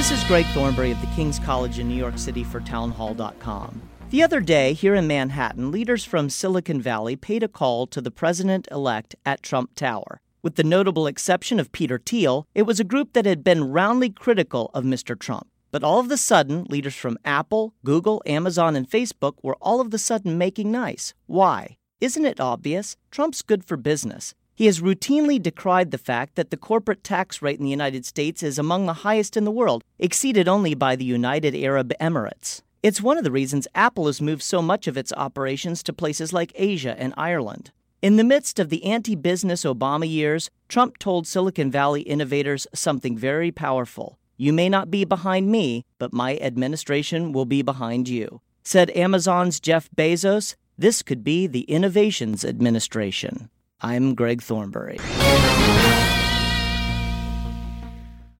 This is Greg Thornbury of the King's College in New York City for Townhall.com. The other day, here in Manhattan, leaders from Silicon Valley paid a call to the president elect at Trump Tower. With the notable exception of Peter Thiel, it was a group that had been roundly critical of Mr. Trump. But all of a sudden, leaders from Apple, Google, Amazon, and Facebook were all of a sudden making nice. Why? Isn't it obvious? Trump's good for business. He has routinely decried the fact that the corporate tax rate in the United States is among the highest in the world, exceeded only by the United Arab Emirates. It's one of the reasons Apple has moved so much of its operations to places like Asia and Ireland. In the midst of the anti business Obama years, Trump told Silicon Valley innovators something very powerful. You may not be behind me, but my administration will be behind you. Said Amazon's Jeff Bezos, this could be the Innovations Administration. I'm Greg Thornbury.